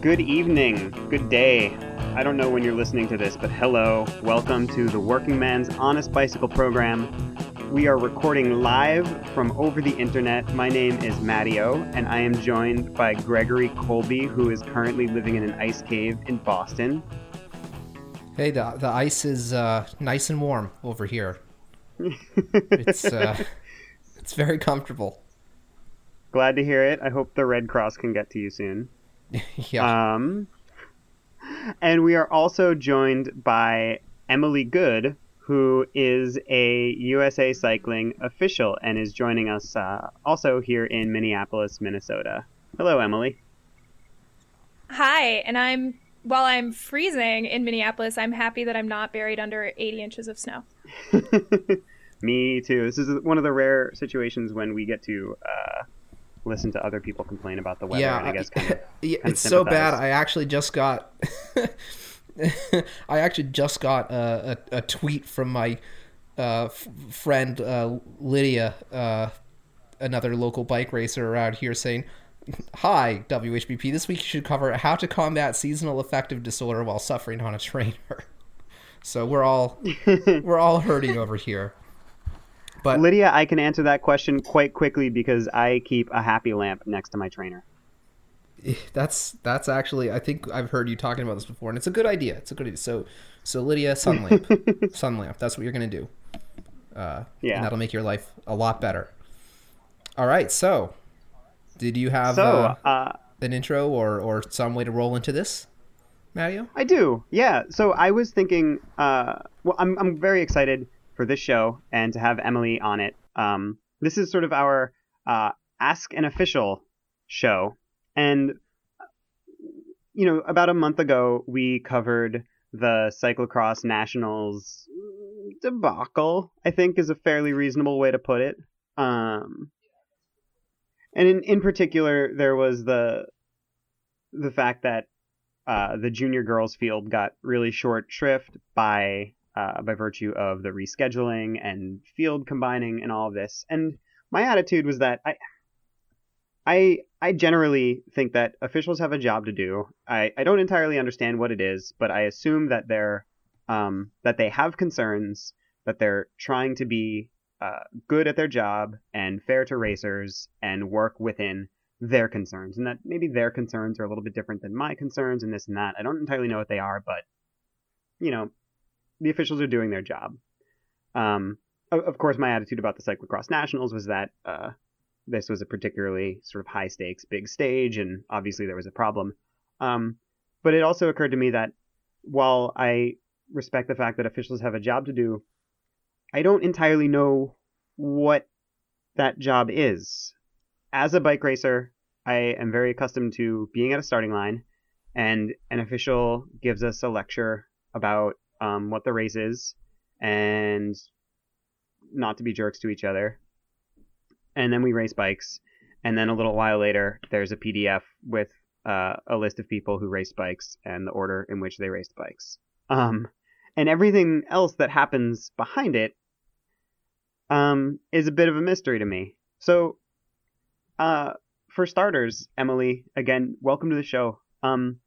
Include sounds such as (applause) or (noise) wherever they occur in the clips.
Good evening, good day. I don't know when you're listening to this, but hello. Welcome to the Working Man's Honest Bicycle program. We are recording live from over the internet. My name is Mattio, and I am joined by Gregory Colby, who is currently living in an ice cave in Boston. Hey, the the ice is uh, nice and warm over here. (laughs) it's uh, it's very comfortable. Glad to hear it. I hope the Red Cross can get to you soon. (laughs) yeah. Um, and we are also joined by Emily Good, who is a USA Cycling official and is joining us uh, also here in Minneapolis, Minnesota. Hello, Emily. Hi, and I'm while I'm freezing in Minneapolis, I'm happy that I'm not buried under 80 inches of snow. (laughs) Me too. This is one of the rare situations when we get to uh, listen to other people complain about the weather. yeah, I guess kind of, (laughs) yeah, kind it's so bad. I actually just got. (laughs) I actually just got a, a, a tweet from my uh, f- friend uh, Lydia, uh, another local bike racer around here, saying, "Hi WHBP. This week you should cover how to combat seasonal affective disorder while suffering on a trainer." (laughs) So we're all we're all hurting over here. But Lydia, I can answer that question quite quickly because I keep a happy lamp next to my trainer. That's that's actually I think I've heard you talking about this before, and it's a good idea. It's a good idea. So so Lydia, sun (laughs) lamp, sun lamp. That's what you're gonna do. Uh, Yeah. and that'll make your life a lot better. All right. So, did you have So, uh, uh, an intro or or some way to roll into this, Mario? I do, yeah. So I was thinking, uh, well, I'm I'm very excited for this show and to have Emily on it. Um, this is sort of our uh, Ask an Official show, and you know, about a month ago we covered the cyclocross nationals debacle. I think is a fairly reasonable way to put it. Um, and in in particular, there was the the fact that uh, the junior girls field got really short shrift by uh, by virtue of the rescheduling and field combining and all of this. And my attitude was that I I I generally think that officials have a job to do. I, I don't entirely understand what it is, but I assume that they're um, that they have concerns, that they're trying to be uh, good at their job and fair to racers and work within their concerns, and that maybe their concerns are a little bit different than my concerns and this and that. I don't entirely know what they are, but you know, the officials are doing their job. Um, of, course, my attitude about the cyclocross nationals was that uh, this was a particularly sort of high stakes, big stage, and obviously there was a problem. Um, but it also occurred to me that while I respect the fact that officials have a job to do, I don't entirely know what that job is as a bike racer, I am very accustomed to being at a starting line, and an official gives us a lecture about um, what the race is and not to be jerks to each other. And then we race bikes, and then a little while later, there's a PDF with uh, a list of people who raced bikes and the order in which they raced bikes. Um, and everything else that happens behind it um, is a bit of a mystery to me. So uh, for starters, Emily, again, welcome to the show. Um,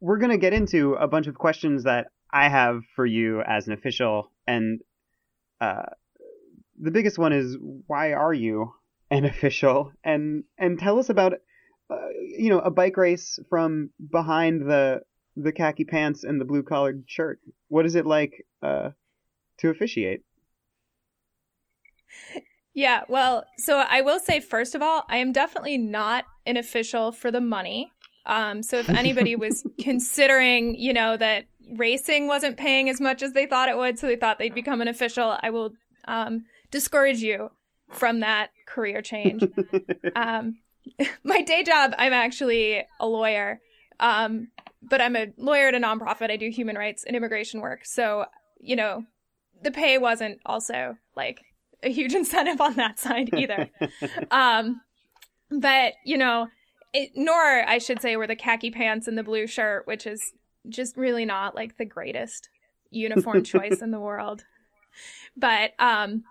we're gonna get into a bunch of questions that I have for you as an official, and uh, the biggest one is why are you an (laughs) official? And and tell us about, uh, you know, a bike race from behind the the khaki pants and the blue collared shirt. What is it like uh, to officiate? Yeah, well, so I will say first of all, I am definitely not an official for the money. Um, so if (laughs) anybody was considering, you know, that racing wasn't paying as much as they thought it would, so they thought they'd become an official, I will um, discourage you from that career change. um, (laughs) my day job, I'm actually a lawyer, um, but I'm a lawyer at a nonprofit. I do human rights and immigration work. So, you know, the pay wasn't also like a huge (laughs) incentive on that side either. um, but, you know, it, nor I should say were the khaki pants and the blue shirt, which is just really not like the greatest uniform choice in the world. But um,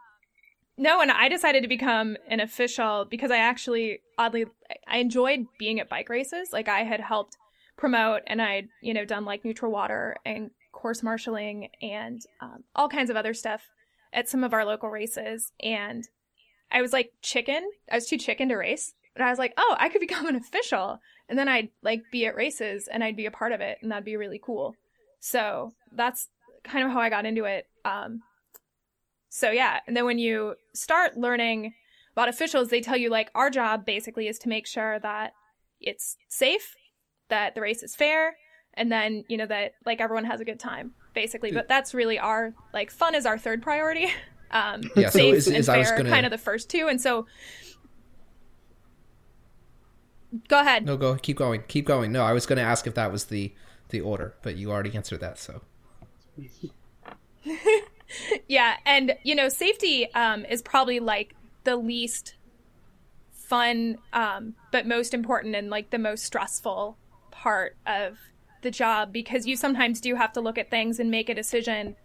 no, and I decided to become an official because I actually oddly I enjoyed being at bike races. Like I had helped promote and I'd, you know, done like neutral water and course marshaling and um, all kinds of other stuff at some of our local races. And I was like chicken. I was too chicken to race. And I was like, oh, I could (laughs) become an official. And then I'd like be at races and I'd be a part of it. And that'd be really cool. So that's kind of how I got into it. Um, so yeah. And then when you start learning about officials, they tell you like our job basically is to make sure that it's safe, that the race is fair, and then, you know, that like everyone has a good time basically. But that's really our like fun is our third priority. (laughs) Um, Yeah, so safe is- and is I was fair, gonna- kind of the first two. And so, go ahead. No, go keep going, keep going. No, I was going to ask if that was the the order, but you already answered that. So (laughs) Yeah, and you know, safety um, is probably like the least fun, um, but most important and like the most stressful part of the job because you sometimes do have to look at things and make a decision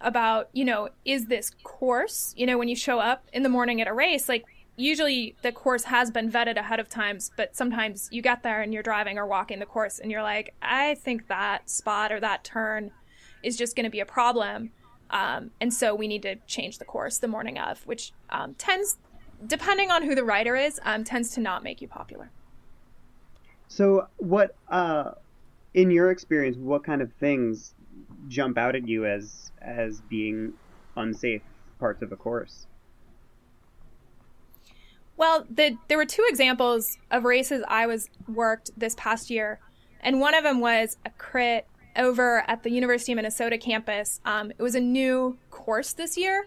about, you know, is this course, you know, when you show up in the morning at a race, like usually the course has been vetted ahead of times, but sometimes you get there and you're driving or walking the course and you're like, I think that spot or that turn is just going to be a problem. Um, and so we need to change the course the morning of, which um, tends, depending on who the rider is, um, tends to not make you popular. So, what, uh, in your experience, what kind of things jump out at you as as being unsafe parts of a course? Well, the, there were two examples of races I was worked this past year, and one of them was a crit over at the University of Minnesota campus. Um, it was a new course this year,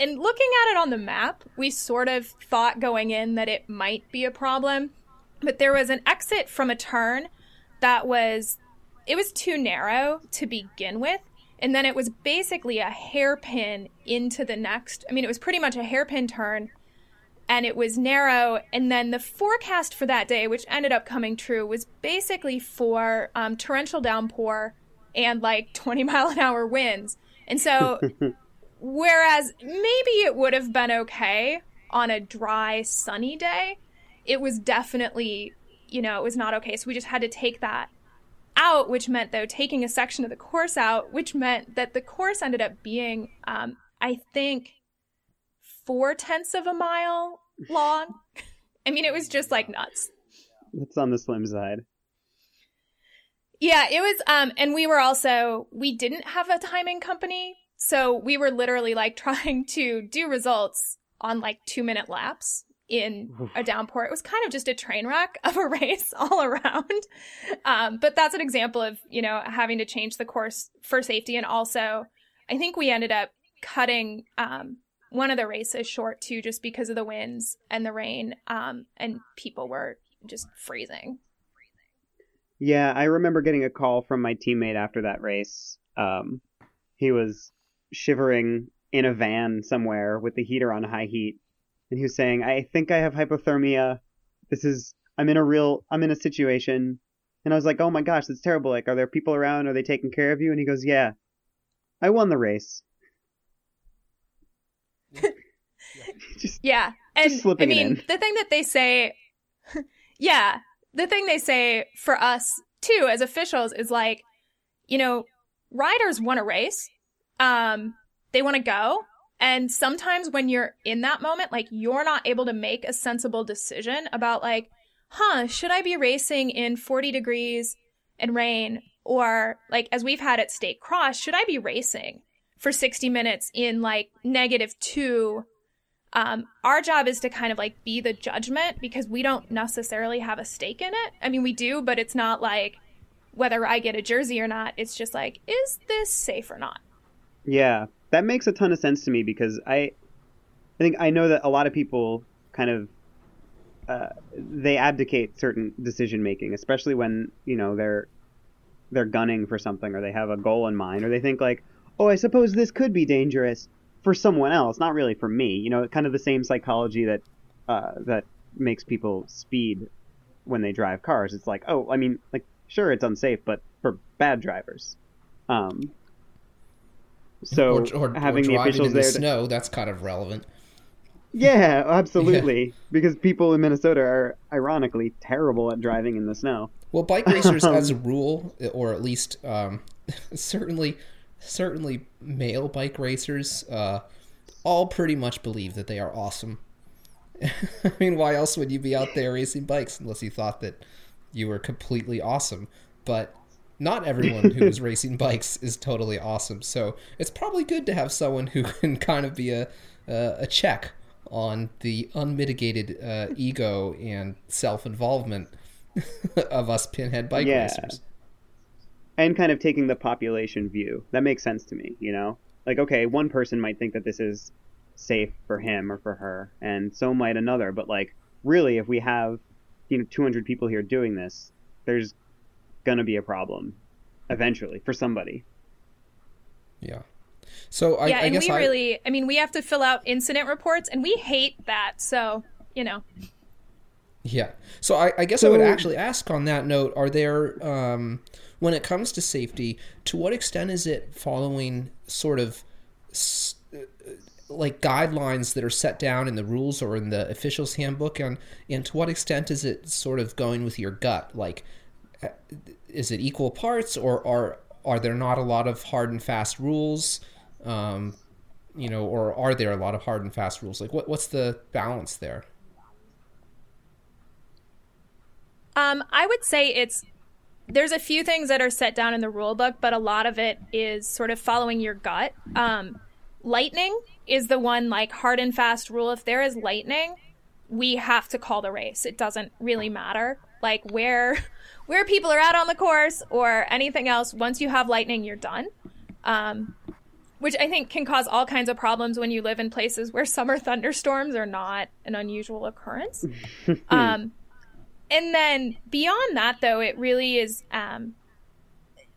and looking at it on the map, we sort of thought going in that it might be a problem, but there was an exit from a turn that was it was too narrow to begin with. And then it was basically a hairpin into the next. I mean, it was pretty much a hairpin turn and it was narrow. And then the forecast for that day, which ended up coming true, was basically for um, torrential downpour and like 20 (laughs) mile an hour winds. And so, (laughs) whereas maybe it would have been okay on a dry, sunny day, it was definitely, you know, it was not okay. So we just had to take that out, which meant though taking a section of the course out, which meant that the course ended up being, um, I think, four tenths of a mile long. (laughs) I mean, it was just like nuts. That's on the slim side. Yeah, it was. Um, and we were also we didn't have a timing company, so we were literally like (laughs) trying to do results on like two minute laps in a downpour. It was kind of just a train wreck of a (laughs) race all around. Um, but that's an example of you know having to change the course for safety, and also I think we ended up cutting um, one of the races short too, just because of the winds and the rain, um, and people were just freezing. Yeah, I remember getting a call from my teammate after that race. Um, he was shivering in a van somewhere with the heater on high heat, and he was saying, "I think I have hypothermia. This is I'm in a real I'm in a situation." And I was like, "Oh my gosh, that's terrible. Like, are there people around? Are they taking care of you?" And he goes, "Yeah, I won the race." (laughs) Just Yeah. And Just slipping I it mean, in. the thing that they say, (laughs) yeah, the thing they say for us too as officials is like, you know, riders want to race. Um, they want to go. And sometimes when you're in that moment, like you're not able to make a sensible decision about like, huh, should I be racing in 40 degrees and rain? Or like, as we've had at State Cross, should I be racing for 60 minutes in like negative two um, our job is to kind of like be the judgment because we don't necessarily have a stake in it. I mean, we do, but it's not like whether I get a jersey or not. It's just like, is this safe or not? Yeah, that makes a ton of sense to me because I, I think I know that a lot of people kind of, uh, they abdicate certain decision making, especially when you know they're, they're gunning for something or they have a goal in mind or they think like, oh, I suppose this could be dangerous for someone else, not really for me. You know, kind of the same psychology that, uh, that makes people speed when they drive cars. It's like, oh, I mean, like sure, it's unsafe, but for bad drivers. Um, so or, or, having or the officials in the there to, snow, that's kind of relevant. (laughs) Yeah, absolutely. Because people in Minnesota are ironically terrible at driving in the snow. Well, bike racers, as a (laughs) rule, or at least um, (laughs) certainly, certainly male bike racers, uh, all pretty much believe that they are awesome. (laughs) I mean, why else would you be out there racing bikes unless you thought that you were completely awesome? But not everyone who is (laughs) racing bikes is totally awesome. So it's probably good to have someone who (laughs) can kind of be a a, a check on the unmitigated uh, ego and self involvement of us pinhead bike Yeah. racers. And kind of taking the population view. That makes sense to me, you know? Like, okay, one person might think that this is safe for him or for her, and so might another. But, like, really, if we have, you know, 200 people here doing this, there's going to be a problem eventually for somebody. Yeah. So I, yeah, I and guess we I, really, I mean, we have to fill out incident reports, and we hate that. So, you know, Yeah. So I, I guess I would actually ask on that note: Are there, um, when it comes to safety, to what extent is it following sort of uh, like guidelines that are set down in the rules or in the officials handbook, and and to what extent is it sort of going with your gut? Like, uh, is it equal parts, or are are there not a lot of hard and fast rules? Um, you know, or are there a lot of hard and fast rules? Like, what what's the balance there? Um, I would say it's there's a few things that are set down in the rule book, but a lot of it is sort of following your gut. Um, lightning is the one like hard and fast rule. If there is lightning, we have to call the race. It doesn't really matter like where (laughs) where people are out on the course or anything else. Once you have lightning, you're done. Um, which I think can cause all kinds of problems when you live in places where (laughs) summer thunderstorms are not an unusual occurrence. (laughs) um, and then beyond that, though, it really is um,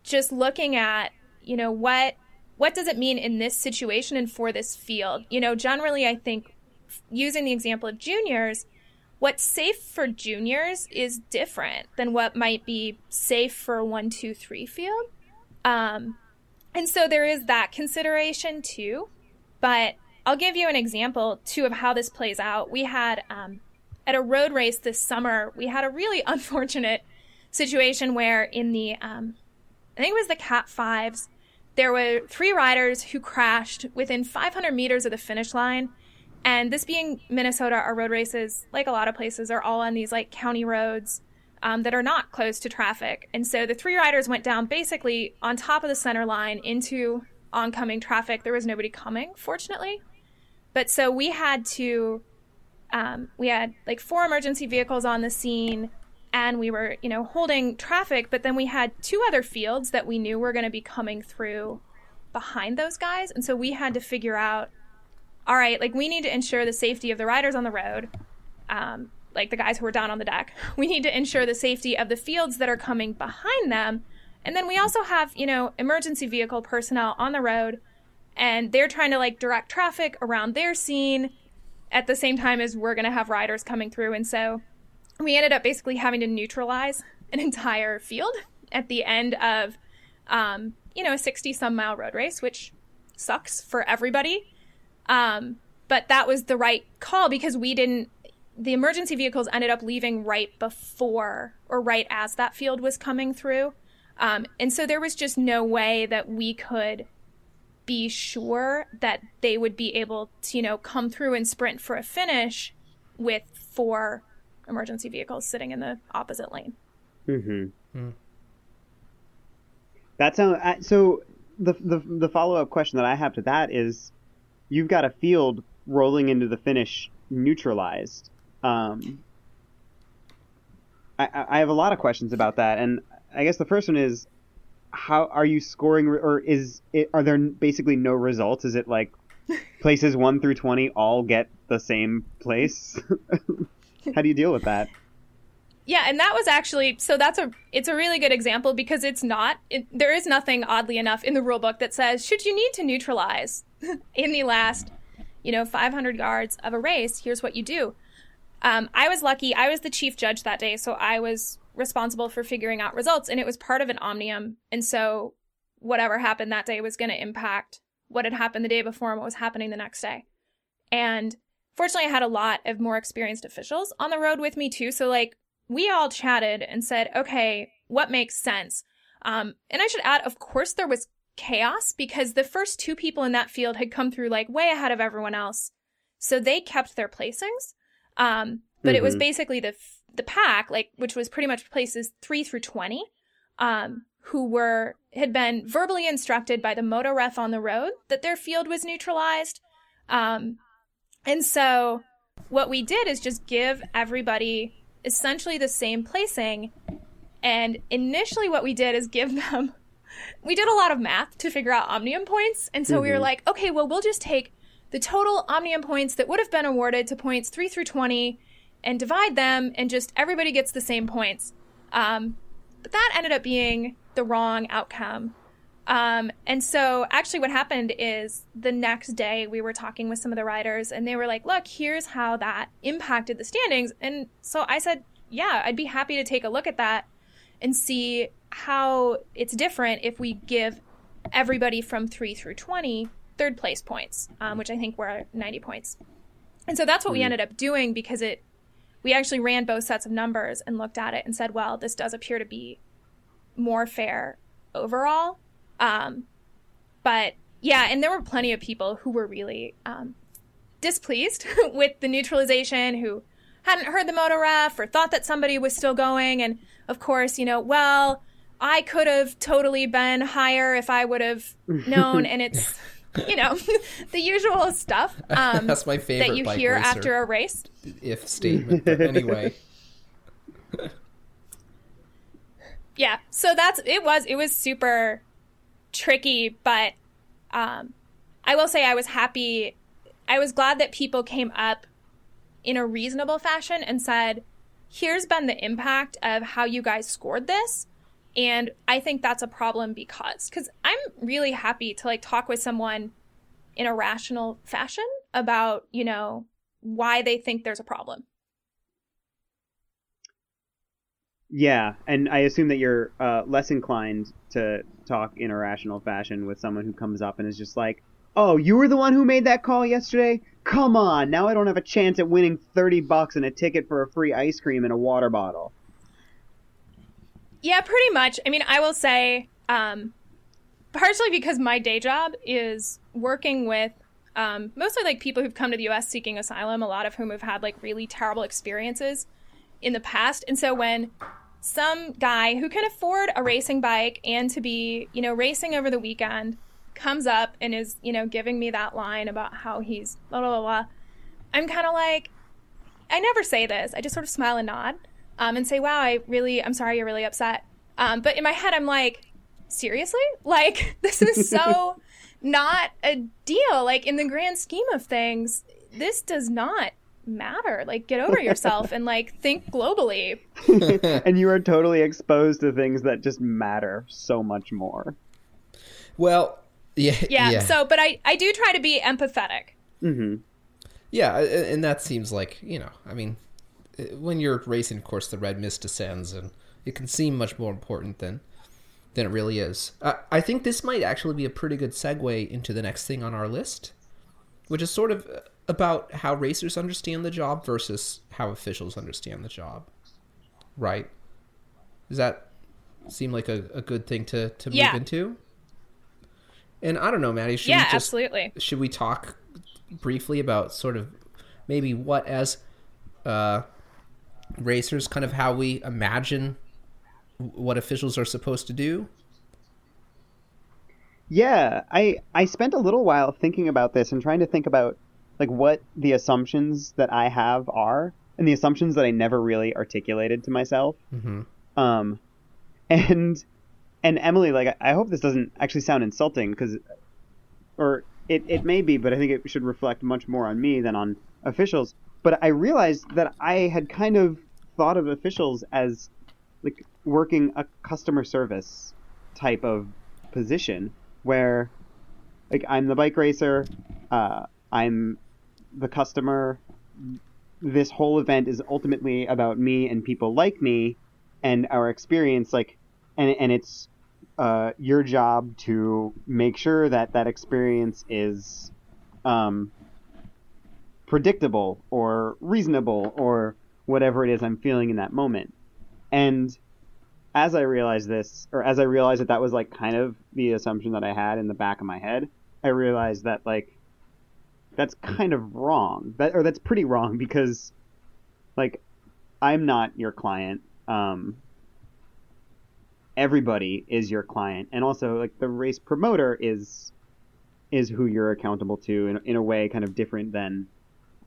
just looking at you know what what does it mean in this situation and for this field. You know, generally, I think using the example of juniors, what's safe for juniors is different than what might be safe for a one, two, three field. Um, and so there is that consideration too. But I'll give you an example too of how this plays out. We had um, at a road race this summer, we had a really (laughs) unfortunate situation where in the um, I think it was the Cat Fives, there were three riders who crashed within 500 meters of the finish line. And this being Minnesota, our road races, like a lot of places, are all on these like county roads um, that are not close to traffic. And so the three riders went down basically on top of the center line into oncoming traffic. There was nobody coming, fortunately. But so we had to, um, we had like four emergency vehicles on the scene and we were, you know, holding traffic. But then we had two other fields that we knew were going to be coming through behind those guys. And so we had to figure out all right, like we need to ensure the safety of the riders on the road, um, like the guys who are down on the deck. (laughs) We need to ensure the safety of the fields that are coming behind them. And then we also have, you know, emergency vehicle personnel on the road, and they're trying to like direct traffic around their scene at the same time as we're going to have riders coming through. And so we ended up basically having to neutralize an entire field at the end of, um, you know, a 60 some mile road race, which sucks for everybody. Um, but that was the right call because we didn't, the emergency vehicles ended up leaving right before or right as that field was coming through. Um, and so there was just no way that we could be sure that they would be able to, you know, come through and sprint for a finish with four emergency vehicles sitting in the opposite lane. Mm-hmm. That sounds so. The the the follow up question that I have to that is, you've got a field rolling into the finish neutralized. Um, I, I I have a lot of questions about that, and I guess the first one is, how are you scoring, or is it, are there basically no results? Is it like (laughs) places one through twenty all get the same place? (laughs) how do you deal with that? Yeah, and that was actually so that's a it's a really good example because it's not it, there is nothing oddly enough in the rule book that says should you need to neutralize (laughs) in the last you know 500 yards of a race here's what you do. Um, I was lucky I was the chief judge that day so I was responsible for figuring out results and it was part of an omnium and so whatever happened that day was going to impact what had happened the day before and what was happening the next day. And fortunately, I had a lot of more experienced officials on the road with me too. So like we all chatted and said, okay, what makes sense? Um, and I should add, of course, there was chaos because the first two people in that field had come through like way ahead of everyone else. So they kept their placings. Um, but mm-hmm. it was mm-hmm. basically the the pack, like which was pretty much places three through twenty, um, who were had been verbally instructed by the moto ref on the road that their field was neutralized. Um, and so what we did is just give everybody essentially the same placing. And initially, what we did is give them, (laughs) we did a lot of math to figure out Omnium points. And so mm-hmm. we were mm-hmm. like, okay, well, we'll just take the total Omnium points that would have been awarded to points 3 through 20 and divide them, and just everybody gets the same points. Um, but that ended up being the wrong outcome. Um, and so actually what happened is the next day we were talking with some of the riders and they were like, look, here's how that impacted the standings. And so I said, yeah, I'd be happy to take a look at that and see how it's different if we give everybody from 3 through 20 third place points, um, which I think were 90 points. And so that's what mm-hmm. we ended up doing because it we actually ran both sets of numbers and looked at it and said, well, this does appear to be more fair overall. Um, but yeah, and there were plenty of people who were really um, displeased (laughs) with the neutralization, who hadn't heard the motor ref or thought that somebody was still going. And of course, you know, well, I could have totally been higher if I would have (laughs) known. and it's, you know, (laughs) the usual stuff. (laughs) Um, That's my favorite that you hear after a race. If statement, but anyway. (laughs) yeah, so that's it. Was it was super tricky, but um, I will say I was happy. I was glad that people came up in a reasonable fashion and said, here's been the impact of how you guys scored this. And I think that's a problem because, because I'm really happy to like talk with someone in a rational fashion about, you know, why they think there's a problem. Yeah, and I assume that you're uh, less inclined to talk in a rational fashion with someone who comes up and is just like, "Oh, you were the one who made that call yesterday? Come on, now I don't have a chance at winning thirty bucks and a ticket for a free ice cream and a water bottle." Yeah, pretty much. I mean, I will say, um, partially because my day job is working with um, mostly like people who've come to the U.S. seeking asylum, a lot of whom have had like really terrible experiences in the past, and so when some guy who can afford a racing bike and to be, you know, racing over the weekend comes up and is, you know, giving me that line about how he's blah, blah, blah, blah. I'm kind of like, I never say this. I just sort of smile and nod um, and say, wow, I really, I'm sorry you're really upset. Um, but in my head, I'm like, seriously? (laughs) Like, this is so (laughs) not a deal. Like, in the grand scheme of things, this does not matter. Like, get over yourself and like think globally. (laughs) and you are totally exposed to things that just matter so much more. Well, yeah, yeah. yeah. So, but I I do try to be empathetic. Mm-hmm. Yeah, and that seems like you know, I mean, when you're racing, of course, the red mist descends, and it can seem much more important than than it really is. I, I think this might actually be a pretty good segue into the next thing on our list, which is sort of about how racers understand the job versus how officials understand the job. Right? Does that seem like a, a good thing to, to yeah. move into? And I don't know, Maddie. Should yeah, we just, absolutely. Should we talk briefly about sort of maybe what as uh, racers, kind of how we imagine what officials are supposed to do? Yeah, I I spent a little while thinking about this and trying to think about like what the assumptions that I have are, and the assumptions that I never really articulated to myself. Mm-hmm. Um, and and Emily, like I hope this doesn't actually sound insulting because, or it it may be, but I think it should reflect much more on me than on officials. But I realized that I had kind of thought of officials as like working a customer service type of position where like I'm the bike racer, uh, I'm the customer. This whole event is ultimately about me and people like me and our experience. Like, and and it's uh, your job to make sure that that experience is um, predictable or reasonable or whatever it is I'm feeling in that moment. And as I realized this, or as I realized that that was like kind of the assumption that I had in the back of my head, I realized that like that's kind of wrong. That or that's pretty wrong because like I'm not your client. Um, everybody is your client, and also like the race promoter is is who you're accountable to in, in a way kind of different than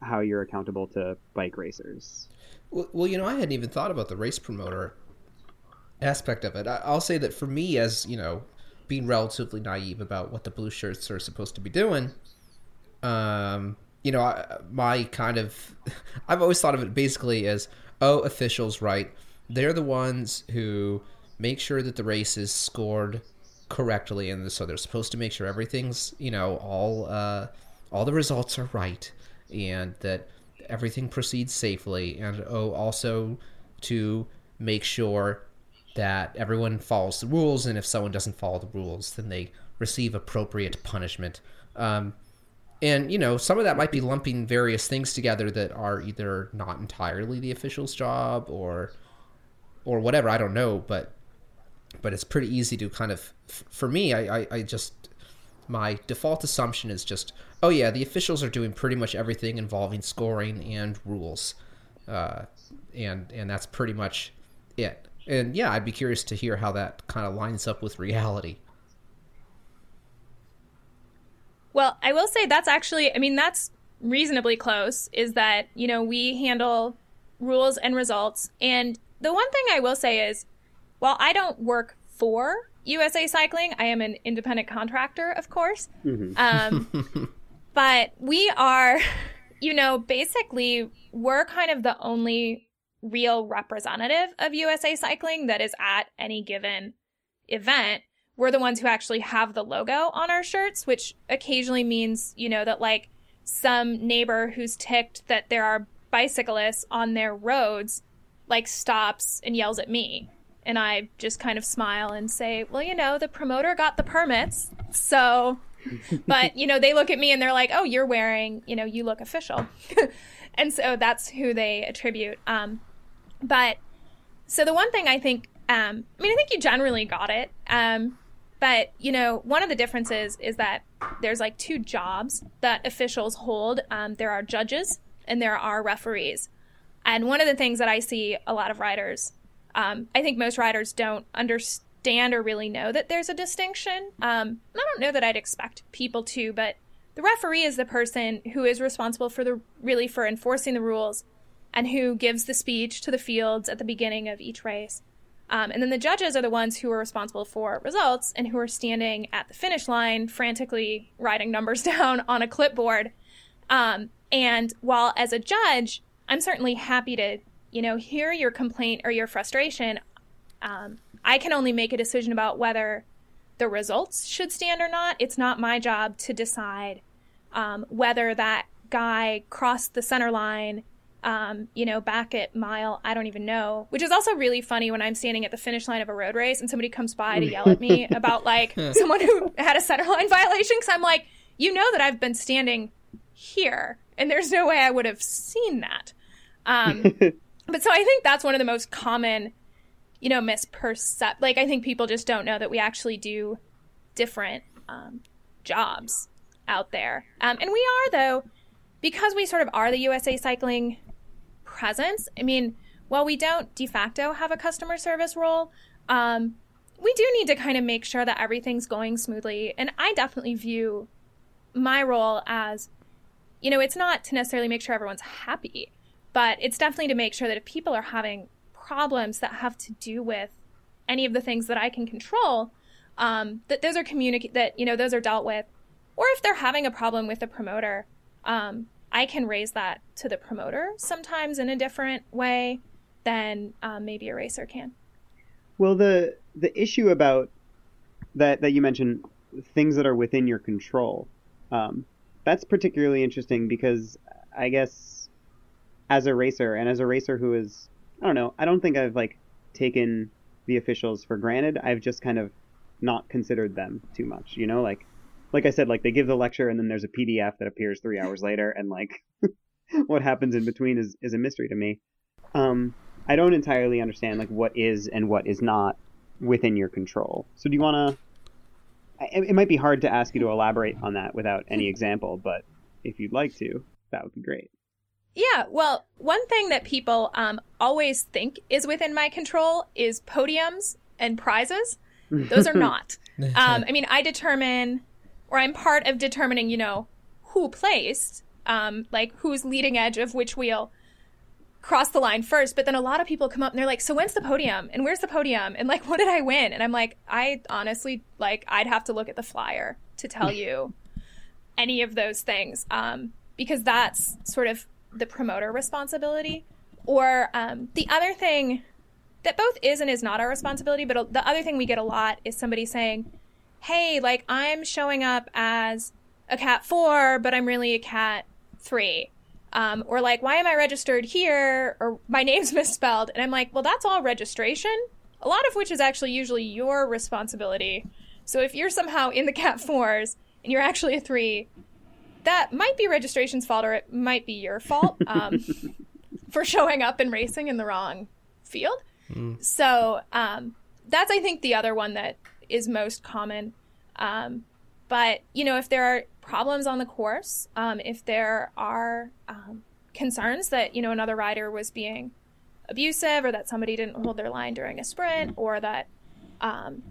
how you're accountable to bike racers. Well, well, you know, I hadn't even thought about the race promoter aspect of it. I, will say that for me, as you know, being relatively naive about what the blue shirts are supposed to be doing, um, you know, I, my kind of, (laughs) I've always thought of it basically as, oh, officials, right? They're the ones who make sure that the race is scored correctly, and so they're supposed to make sure everything's, you know, all, uh, all the results are right, and that everything proceeds safely, and oh, also to make sure that everyone follows the rules, and if someone doesn't follow the rules, then they receive appropriate punishment. Um, and you know, some of that might be lumping various things together that are either not entirely the official's job or or whatever. I don't know, but but it's pretty easy to kind of for me. I, I, I just my default assumption is just oh yeah, the officials are doing pretty much everything involving scoring and rules, uh, and and that's pretty much it. And yeah, I'd be curious to hear how that kind of lines up with reality. Well, I will say that's actually, I mean, that's reasonably close, is that, you know, we handle rules and results. And the one thing I will say is, while I don't work for USA Cycling, I am an independent contractor, of course. Mm-hmm. Um, (laughs) but we are, you know, basically, we're kind of the only real representative of USA Cycling that is at any given event. We're the ones who actually have the logo on our shirts, which occasionally means, you know, that like some neighbor who's ticked that there are bicyclists on their roads like stops and yells at me. And I just kind of smile and say, well, you know, the promoter got the permits. So, (laughs) but, you know, they look at me and they're like, oh, you're wearing, you know, you look official. (laughs) and so that's who they attribute. Um, but so the one thing I think, um, I mean, I think you generally got it. Um, but you know, one of the differences is that there's like two jobs that officials hold. Um, there are judges and there are referees. And one of the things that I see a lot of riders, um, I think most riders don't understand or really know that there's a distinction. Um, I don't know that I'd expect people to, but the referee is the person who is responsible for the really for enforcing the rules and who gives the speech to the fields at the beginning of each race. Um, and then the judges are the ones who are responsible for results and who are standing at the finish line, frantically writing numbers (laughs) down on a clipboard. Um, and while as a judge, I'm certainly happy to, you know, hear your complaint or your frustration. Um, I can only make a decision about whether the results should stand or not. It's not my job to decide um, whether that guy crossed the center line um, you know, back at mile, I don't even know, which is also really funny when I'm standing at the finish line of a road race and somebody comes by to yell at me about like (laughs) someone who had a center line violation. Cause I'm like, you know that I've been standing here and there's no way I would have seen that. Um, (laughs) but so I think that's one of the most common, you know, mispercept. Like, I think people just don't know that we actually do different um, jobs out there. Um, and we are, though, because we sort of are the USA Cycling presence. I mean, while we don't de facto have a customer service role, um, we do need to kind of make sure that everything's going smoothly. And I definitely view my role as, you know, it's not to necessarily make sure everyone's happy, but it's definitely to make sure that if people are having problems that have to do with any of the things that I can control, um, that those are communicate that you know those are dealt with, or if they're having a problem with the promoter, um, I can raise that to the promoter sometimes in a different way than um, maybe a racer can. Well, the the issue about that that you mentioned, things that are within your control, um, that's particularly interesting because I guess as a racer and as a racer who is I don't know, I don't think I've like taken the officials for granted. I've just kind of not considered them too much, you know, like like I said, like they give the lecture and then there's a PDF that appears three hours later, and like (laughs) what happens in between is, is a mystery to me. Um, I don't entirely understand like what is and what is not within your control. So do you want to? It, it might be hard to ask you to elaborate on that without any example, but if you'd like to, that would be great. Yeah, well, one thing that people um, always think is within my control is podiums and prizes. Those are (laughs) not. Um, I mean, I determine, or I'm part of determining, you know, who placed, um, like who's leading edge of which wheel cross the line first. But then a lot of people come up and they're like, "So when's the podium? And where's the podium? And like, (laughs) what did I win?" And I'm like, I honestly like, I'd have to look at the flyer to tell (laughs) you any of those things, um, because that's sort of the promoter responsibility. Or um, the other thing that both is and is not our responsibility, but the other thing we get a lot is somebody saying, hey, like I'm showing up as a cat four, but I'm really a cat three. Um, or like, why am I registered here? Or my name's (laughs) misspelled. And I'm like, well, that's all registration, a lot of which is actually usually your responsibility. So if you're somehow in the cat fours and you're actually a three, that might be registration's fault or it might be your fault (laughs) um, for showing up and racing in the wrong field. Mm. So um, that's, I think, the other one that is most common. Um, but, you know, if there are problems on the course, um, if there are um, concerns that, you know, another rider was being abusive or that somebody didn't hold their line during a sprint or that, um,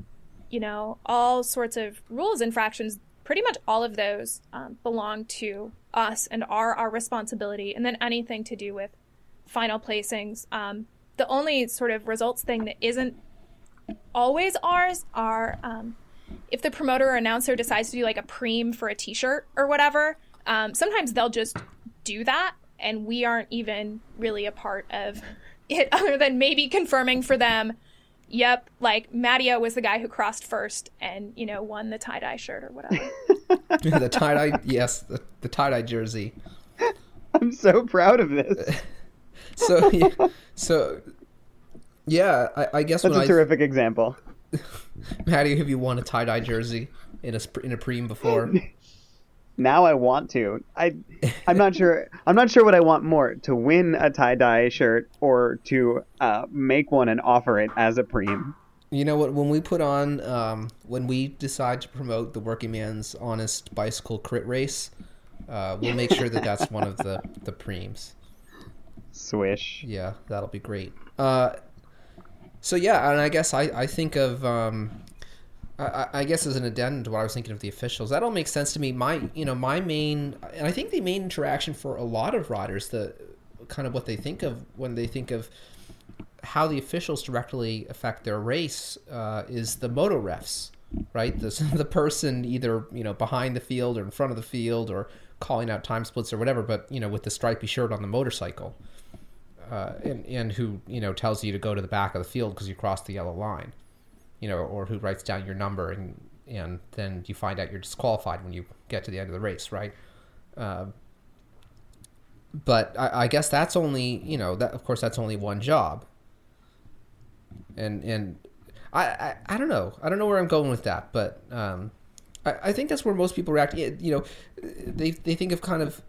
you know, all sorts of rules infractions pretty much all of those um, belong to us and are our responsibility. And then anything to do with final placings. Um, the only sort of results thing that isn't always ours are um, if the promoter or announcer decides to do like a preem for a t-shirt or whatever. Um, sometimes they'll just do that, and we aren't even really a part of it, (laughs) other than maybe confirming for them yep, like Mattia was the guy who crossed first and, you know, won the tie dye shirt or whatever. (laughs) the tie dye, yes, the, the tie dye jersey. (laughs) I'm so proud of this. (laughs) so, yeah, so, yeah, I, I guess that's a I, terrific example. Maddie, have you won a tie dye jersey in a in a preem before? Now I want to. I I'm not sure. I'm not sure what I want more: to win a tie dye shirt or to uh, make one and offer it as a preem. You know what? When we put on, um, when we decide to promote the Working Man's Honest Bicycle Crit Race, uh, we'll make sure that that's one of the the preems. Swish. Yeah, that'll be great. Uh, so yeah, and I guess I I think of um, I, I, guess as an addendum to what I was thinking of the officials, that all makes sense to me. My, you know, my main, and I think the main interaction for a lot of riders, the kind of what they think of when they think of how the officials directly affect their race uh, is the moto refs, right? The (laughs) the person either you know behind the field or in front of the field or calling out time splits or whatever, but you know with the stripy shirt on the motorcycle, uh, and and who you know tells you to go to the back of the field because you crossed the yellow line you know, or who writes down your number and and then you find out you're disqualified when you get to the end of the race, right? Uh, but I, I, guess that's only you know that of course that's only one job. And and I, I, I don't know I don't know where I'm going with that, but um, I, I think that's where most people react. You know, they they think of kind of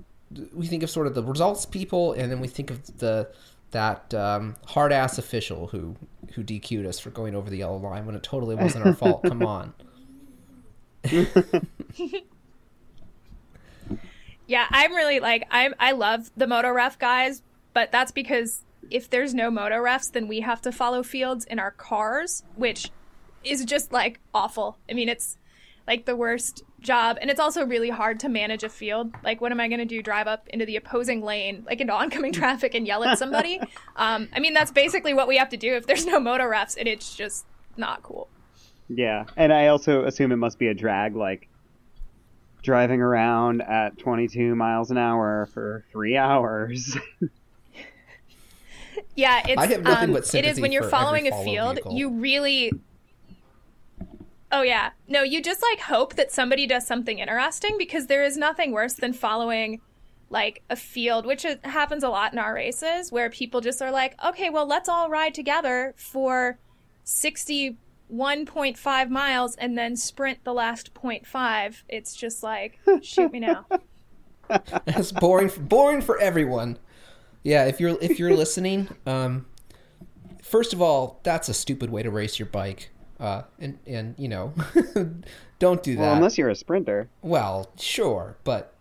we think of sort of the results people, and then we think of the that um, hard ass official who who DQ'd us for going over the yellow line when it totally wasn't our fault. Come (laughs) on. (laughs) yeah, I'm really like I'm I love the moto ref guys, but that's because if there's no moto refs, then we have to follow fields in our cars, which is just like awful. I mean, it's like the worst job. And it's also really hard to manage a field. Like what am i going to do? Drive up into the opposing lane like into oncoming (laughs) traffic and yell at somebody? Um, i mean that's basically what we have to do. If there's no moto refs and it's just not cool. Yeah. And i also assume it must be a drag like driving around at 22 miles an hour for three hours. (laughs) Yeah it's um, it is when you're following a field vehicle. you really Oh yeah. No, you just like hope that somebody does something interesting because there is nothing worse than following like a field, which happens a lot in our races where people just are like, "Okay, well, let's all ride together for 61.5 miles and then sprint the last 0.5." It's just like, (laughs) shoot me now. That's boring. Boring for everyone. Yeah, if you're if you're (laughs) listening, um, first of all, that's a stupid way to race your bike. Uh, and and you know, (laughs) don't do that. Well, unless you're a sprinter. Well, sure, but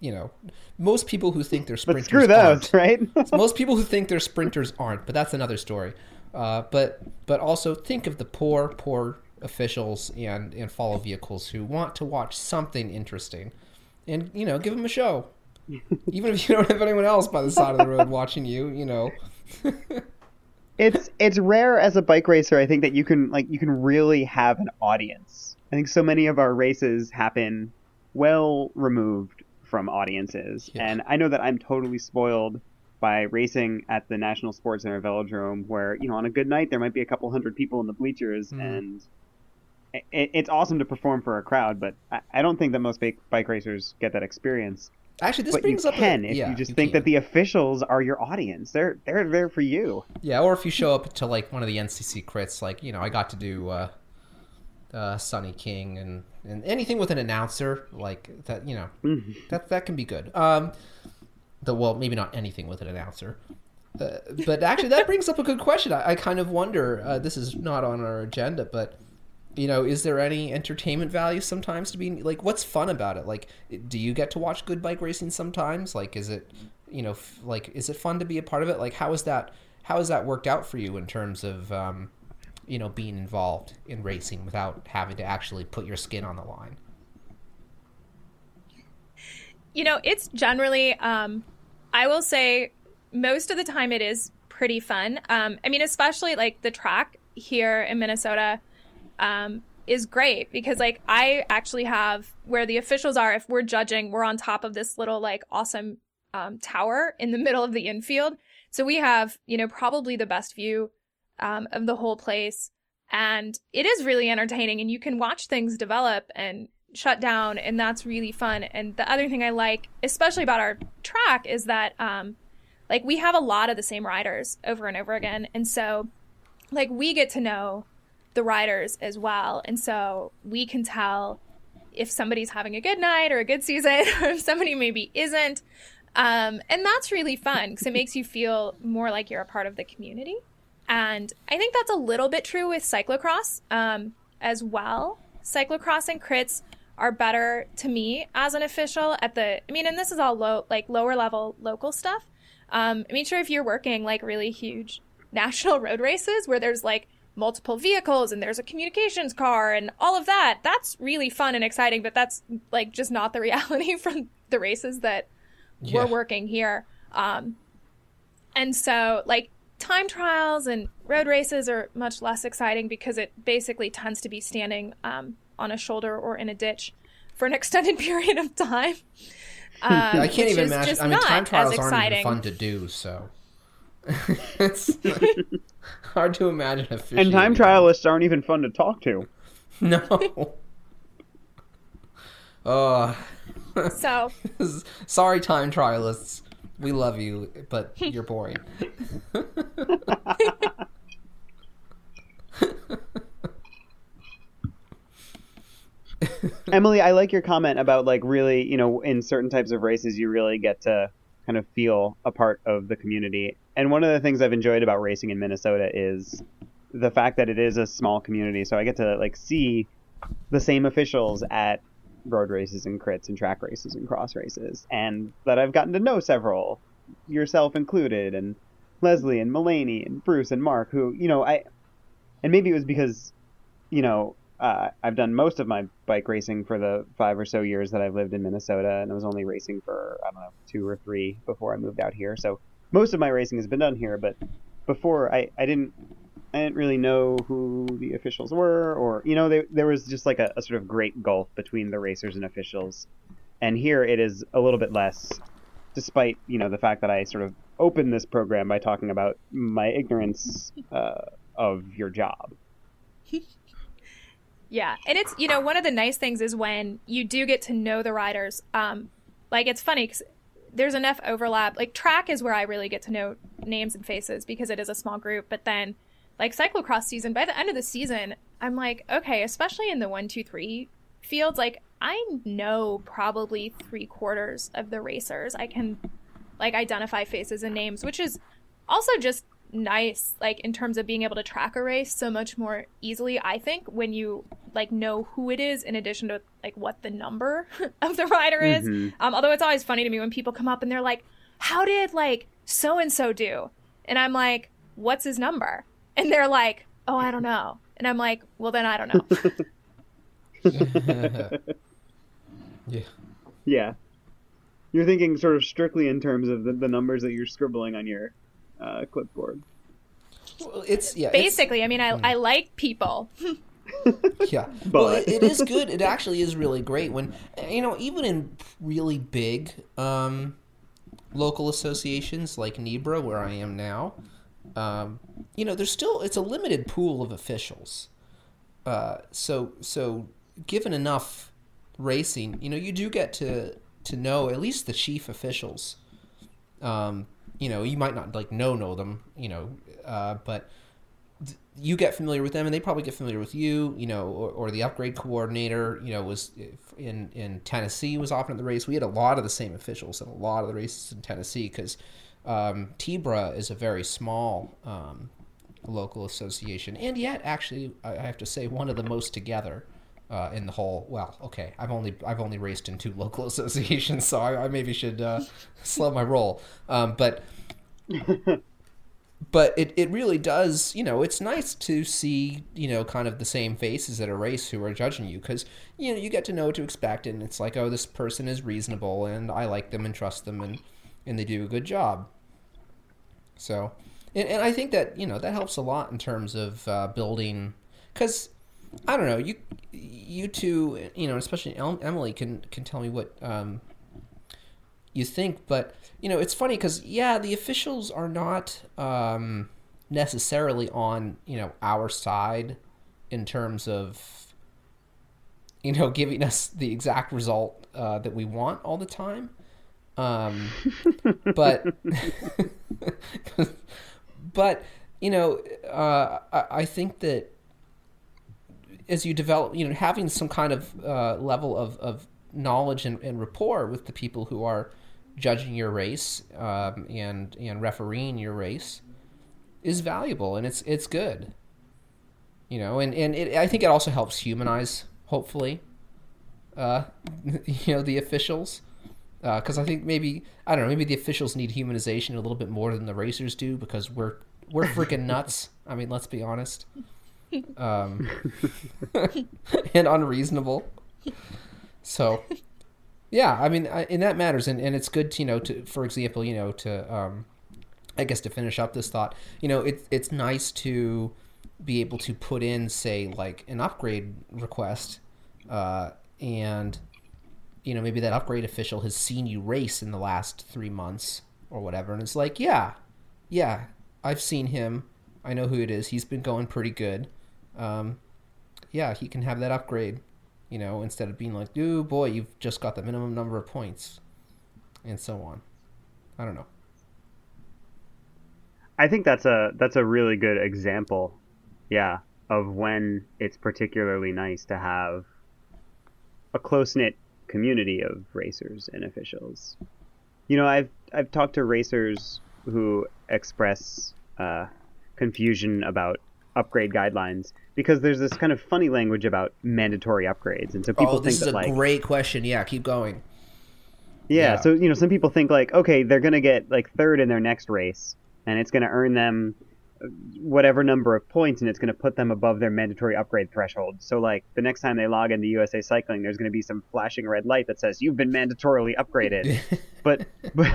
you know, most people who think they're sprinters But screw those, aren't. right? (laughs) most people who think they're sprinters aren't, but that's another story. Uh, but but also think of the poor, poor officials and and follow vehicles who want to watch something interesting, and you know, give them a show. (laughs) Even if you don't have anyone else by the side of the road watching you, you know. It's it's rare as a bike racer. I think that you can like you can really have an audience. I think so many of our races happen well removed from audiences, Yeah. and I know that I'm totally spoiled by racing at the National Sports Center Velodrome, where you know on a good night there might be a couple hundred people in the bleachers, Mm. and it, it's awesome to perform for a crowd. But I, I don't think that most bike, bike racers get that experience. Actually, this but you brings up can a, if yeah, you just think can. that the officials are your audience. They're they're there for you. Yeah, or if you show up to like one of the NCC crits, like you know, I got to do uh, uh, Sunny King and and anything with an announcer like that, you know, Mhm. that that can be good. Um, the well, maybe not anything with an announcer. Uh, but actually, that brings up a good question. I, I kind of wonder. Uh, this is not on our agenda, but you know, is there any entertainment value sometimes to be like? What's fun about it? Like, do you get to watch good bike racing sometimes? Like, is it, you know, f- like, is it fun to be a part of it? Like, how is that? How has that worked out for you in terms of, um, you know, being involved in racing without having to actually put your skin on the line? You know, it's generally, um, I will say, most of the time it is pretty fun. Um, I mean, especially like the track here in Minnesota um, is great because, like, I actually have where the officials are, if we're judging, we're on top of this little, like, awesome um, tower in the (laughs) middle of the infield. So we have, you know, probably the best view um, of the whole place. And it is really entertaining, and you can watch things develop and shut down, and that's really fun. And the other thing I like, especially about our track, is that um, like we have a lot of the same riders over and over again, and so like we get to know the riders as well, and so we can tell if somebody's having a good night or a good season, (laughs) or if somebody maybe isn't. Um, and that's really fun because it makes you feel more like you're a part of the community. And I think that's a little bit true with cyclocross um, as well. Cyclocross and crits are better to me as an official at the. I mean, and this is all low, like lower level local stuff. Um, I mean, sure, if you're working like really huge (laughs) national road races where there's like multiple vehicles and there's a communications car and all of that, that's really fun and exciting. But that's like just not the (laughs) reality from the races that Yeah. we're working here. Um, and so, like, time trials and road races are much less exciting because it basically tends to be standing um, on a shoulder or in a ditch for an (laughs) extended period of time. Um, I can't even imagine. I mean, time trials as aren't even exciting. fun to do, so it's hard to imagine a fish. And time trialists aren't even fun to talk to. (laughs) No. Oh, So, (laughs) sorry, time trialists. We love you, but (laughs) you're boring. Emily, I like your comment about like really, you know, in certain types of races, you really get to kind of feel a part of the community. And one of the things I've enjoyed about racing in Minnesota is the fact that it is a small community. So I get to like see the same officials at road races and crits and track races and cross races, and that I've gotten to know several, yourself included, and Leslie and Mulaney and Bruce and Mark, who you know I, and maybe it was because, you know, uh, I've done most of my bike racing for the five or so years that I've lived in Minnesota, and I was only racing for I don't know two or three before I moved out here. So most of my racing has been done here, but before I, I didn't I didn't really know who the officials were, or you know, they, there was just like a, a sort of great gulf between the racers and officials, and here it is a little bit less, despite you know the fact that I sort of opened this program by talking about my ignorance uh, of your job. (laughs) Yeah, and it's you know one of the nice things is when you do get to know the riders. Um, like it's funny because there's enough overlap. Like track is where I really get to know names and faces because it is a small group. But then, like cyclocross season, by the end of the season, I'm like, okay, especially in the one, two, three fields, like I know probably three quarters of the racers. I can like identify faces and names, which is also just nice like in terms of being able to track a race so much more easily i think when you like know who it is in addition to like what the number (laughs) of the rider is Mhm. um although it's always funny to me when people come up and they're like how did like so and so do and i'm like what's his number and they're like oh i don't know and i'm like well then i don't know (laughs) (laughs) yeah. Yeah. You're thinking sort of strictly in terms of the, the numbers that you're scribbling on your uh, clipboard. Well, it's yeah. it's- basically i mean i, I like people (laughs) Yeah, (laughs) But- well, it, it is good. It actually is really great when you know, even in really big um, local associations like Nebra, where I am now, um, you know, there's still it's a limited pool of officials. Uh, so so given enough racing, you know, you do get to to know at least the chief officials. Um, you know, you might not like know know them, you know, uh, but you get familiar with them and they probably get familiar with you you know or, or the upgrade coordinator you know was in in tennessee was often at the race. We had a lot of the same officials in a lot of the races in tennessee because um, tibra is a very small um, local association and yet actually i have to say one of the most together uh, in the whole well okay i've only i've only raced in two (laughs) local associations so i, I maybe should uh, slow my roll. Um, but (laughs) but it, it really does you know it's nice to see you know kind of the same faces at a race who are judging you because you know you get to know what to expect and it's like oh this person is reasonable and i like them and trust them and and they do a good job. So and, and i think that you know that helps a lot in terms of uh, building because i don't know you you two you know especially emily can can tell me what um, you think but you know it's funny because yeah the officials are not um, necessarily on you know our side in terms of you know giving us the exact result uh, that we want all the time. Um, but (laughs) but you know uh, I, I think that as you develop you know having some kind of uh, level of, of knowledge and, and rapport with the people who are judging your race um, and and refereeing your race is valuable and it's it's good. You know and and it, I think it also helps humanize hopefully uh, (laughs) you know the officials because I think maybe I don't know maybe the officials need humanization a little bit more than the racers do because we're we're freaking (laughs) nuts. I mean let's be honest. Um, (laughs) and unreasonable. So yeah i mean I, and that matters and, and it's good to you know to for example you know to um i guess to finish up this thought you know it, it's nice to be able to put in say like an upgrade request uh and you know maybe that upgrade official has seen you race in the last three months or whatever and it's like yeah yeah i've seen him. I know who it is. He's been going pretty good. Um yeah he can have that upgrade you know, instead of being like, "Ooh, boy, you've just got the minimum number of points," and so on. I don't know. I think that's a that's a really good example, yeah, of when it's particularly nice to have a close knit community of racers and officials. You know, I've I've talked to racers who express uh, confusion about upgrade guidelines because there's this kind of funny language about mandatory upgrades, and so people oh, think this is that a like great question. Yeah, keep going. yeah, Yeah. so you know, some people think like, okay, they're gonna get like third in their next race, and it's gonna earn them whatever number of points, and it's gonna put them above their mandatory upgrade threshold. So like the next time they log into USA Cycling, there's gonna be some flashing red light that says you've been mandatorily upgraded. (laughs) but but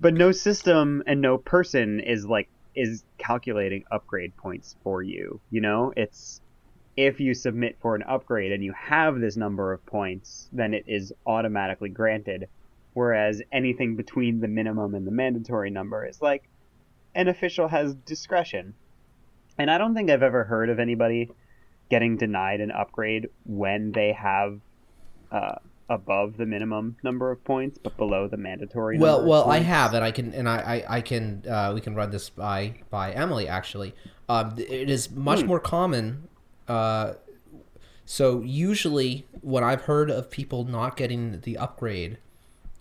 but no system and no person is like is calculating upgrade points for you. You know, it's if you submit for an upgrade and you have this number of points, then it is automatically granted. Whereas anything between the minimum and the mandatory number is like an official has discretion. And I don't think I've ever heard of anybody getting denied an upgrade when they have uh, above the minimum number of points but below the mandatory. well, well, I have, and I can, and I, I, I can, uh, we can run this by by Emily. Actually, um, it is much Hmm. more common. Uh, so usually, when I've heard of people not getting the upgrade,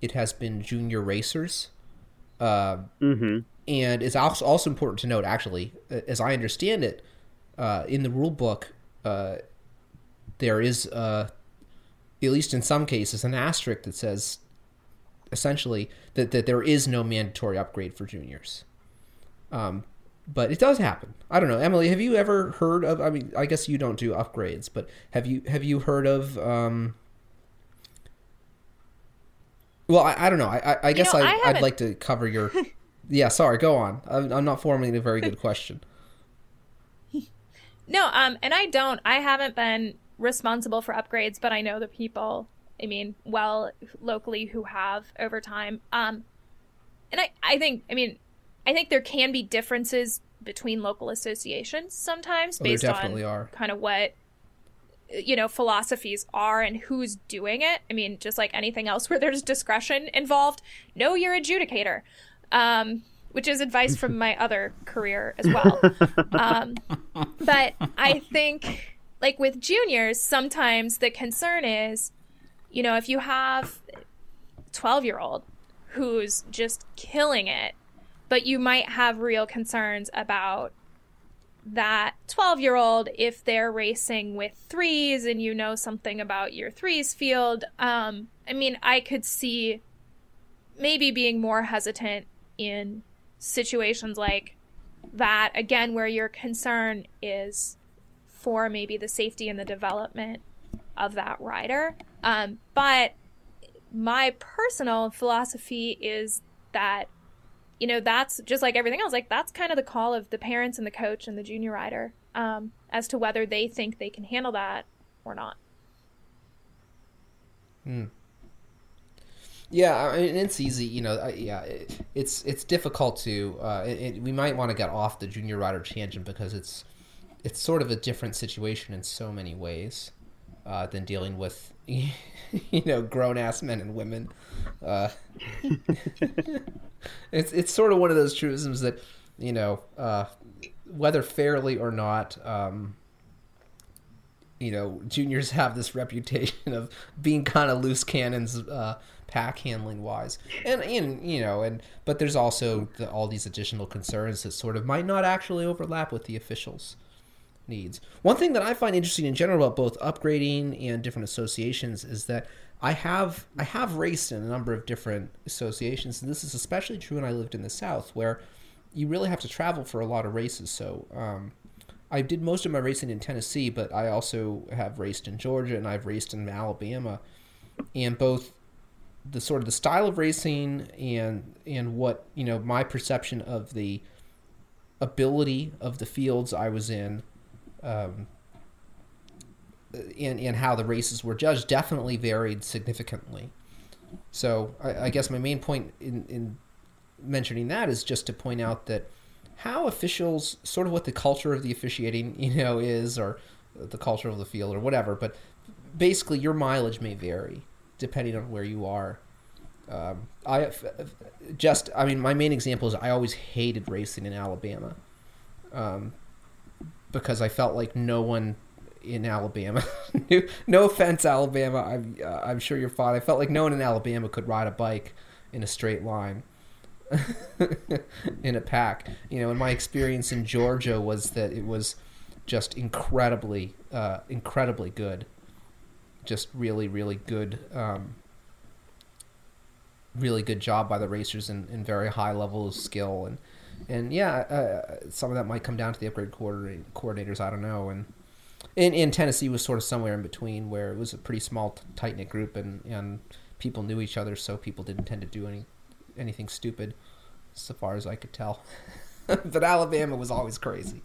it has been junior racers. Uh, Mm-hmm. and it's also also important to note, actually, as I understand it, uh, in the rule book, uh, there is, uh, at least in some cases, an asterisk that says essentially that, that there is no mandatory upgrade for juniors. Um, but it does happen. I don't know, Emily. Have you ever heard of? I mean, I guess you don't do upgrades, but have you have you heard of? Um, well, I, I don't know. I I, I guess know, I, I'd like to cover your. (laughs) yeah, sorry. Go on. I'm, I'm not formulating a very good question. (laughs) No, um, and I don't. I haven't been responsible for upgrades, but I know the people. I mean, well, locally who have over time. Um, and I, I think, I mean, I think there can be differences between local associations sometimes Oh, based definitely on are. kind of what you know philosophies are and who's doing it. I mean, just like anything else where there's discretion involved, know your adjudicator. Um, which is advice from my other career as well. (laughs) Um, but I think, like with juniors, sometimes the concern is, you know, if you have 12 year old who's just killing it, but you might have real concerns about that 12 year old if they're racing with threes and you know something about your threes field. Um, I mean, I could see maybe being more hesitant in situations like that again where your concern is for maybe the safety and the development of that rider um, but my personal philosophy is that you know that's just like everything else like that's kind of the call of the parents and the coach and the junior rider um, as to whether they think they can handle that or not Hmm. Yeah, I mean, it's easy, you know. Yeah, it, it's it's difficult to. Uh, it- we might want to get off the junior rider tangent because it's it's sort of a different situation in so many ways uh, than dealing with (laughs) you know grown ass men and women. Uh, (laughs) it's it's sort of one of those truisms that you know uh, whether fairly or not. Um, you know, juniors have this reputation of being kind of loose cannons, uh, pack handling wise, and and you know, and but there's also the, all these additional concerns that sort of might not actually overlap with the officials' needs. One thing that I find interesting in general about both upgrading and different associations is that I have I have raced in a number of different associations, and this is especially true when I lived in the South, where you really have to travel for a lot of races. So. Um, I did most of my racing in Tennessee, but I also have raced in Georgia and I've raced in Alabama, and both the sort of the style of racing and and what you know my perception of the ability of the fields I was in, um, and and how the races were judged definitely varied significantly. So I, I guess my main point in, in mentioning that is just to point out that how officials sort of what the culture of the officiating you know is or the culture of the field or whatever but basically your mileage may vary depending on where you are um, i just i mean my main example is i always hated racing in alabama um, because i felt like no one in alabama (laughs) no offense alabama i'm, uh, I'm sure you're fine i felt like no one in alabama could ride a bike in a straight line (laughs) in a pack. You know, and my experience in Georgia was that it was just incredibly, uh, incredibly good. Just really, really good, um, really good job by the racers and very high level of skill and and yeah, uh, some of that might come down to the upgrade coordinators. I don't know. And in in Tennessee was sort of somewhere in between, where it was a pretty small, tight knit group, and and people knew each other, so people didn't tend to do any anything stupid, so far as I could tell. (laughs) but Alabama was always crazy.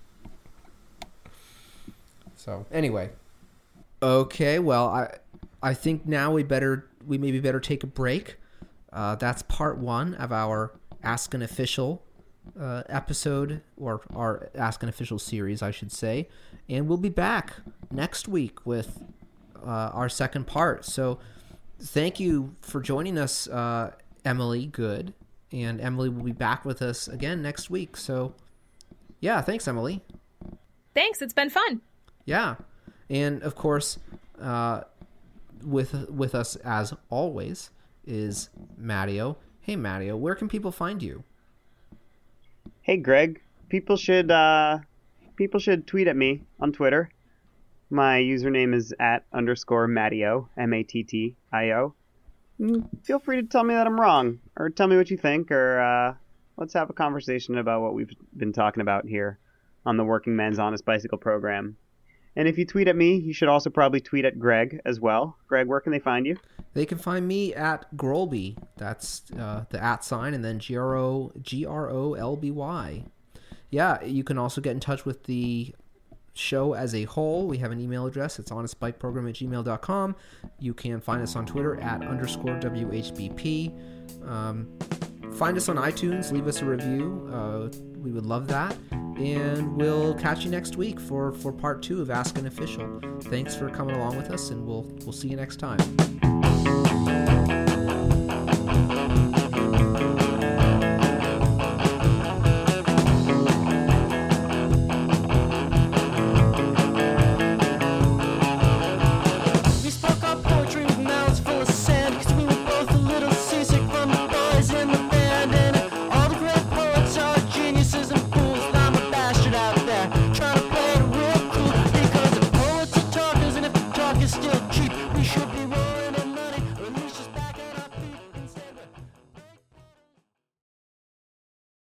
So anyway, okay. Well, I I think now we better we maybe better take a break. Uh, that's part one of our Ask an Official uh, episode, or our Ask an Official series, I should say. And we'll be back next week with uh, our second part. So thank you for joining us, uh, Emily Good. And Emily will be back with us again next week. So, yeah, thanks, Emily. thanks it's been fun Yeah. And of course, uh, with with us as always is Matteo. Hey Matteo, where can people find you? Hey Greg, people should uh, people should tweet at me on Twitter. My username is at underscore Mattio, M A T T I O. Mm, Feel free to tell me that I'm wrong, or tell me what you think, or uh, let's have a conversation about what we've been talking about here on the Working Men's Honest Bicycle program. And if you tweet at me, you should also probably tweet at Greg as well. Greg, where can they find you? They can find me at Grolby. That's uh, the at sign, and then G R O G R O L B Y. Yeah, you can also get in touch with the show as a whole. We have an email address. It's honestbikeprogram at gmail.com. You can find us on Twitter at underscore WHBP. Um, find us on iTunes. Leave us a review. Uh, we would love that. And we'll catch you next week for, for part two of Ask an Official. Thanks for coming along with us, and we'll we'll see you next time.